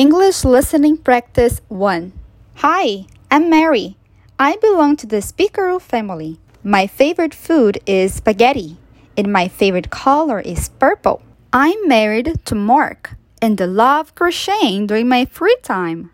English Listening Practice 1. Hi, I'm Mary. I belong to the Speakaru family. My favorite food is spaghetti, and my favorite color is purple. I'm married to Mark and I love crocheting during my free time.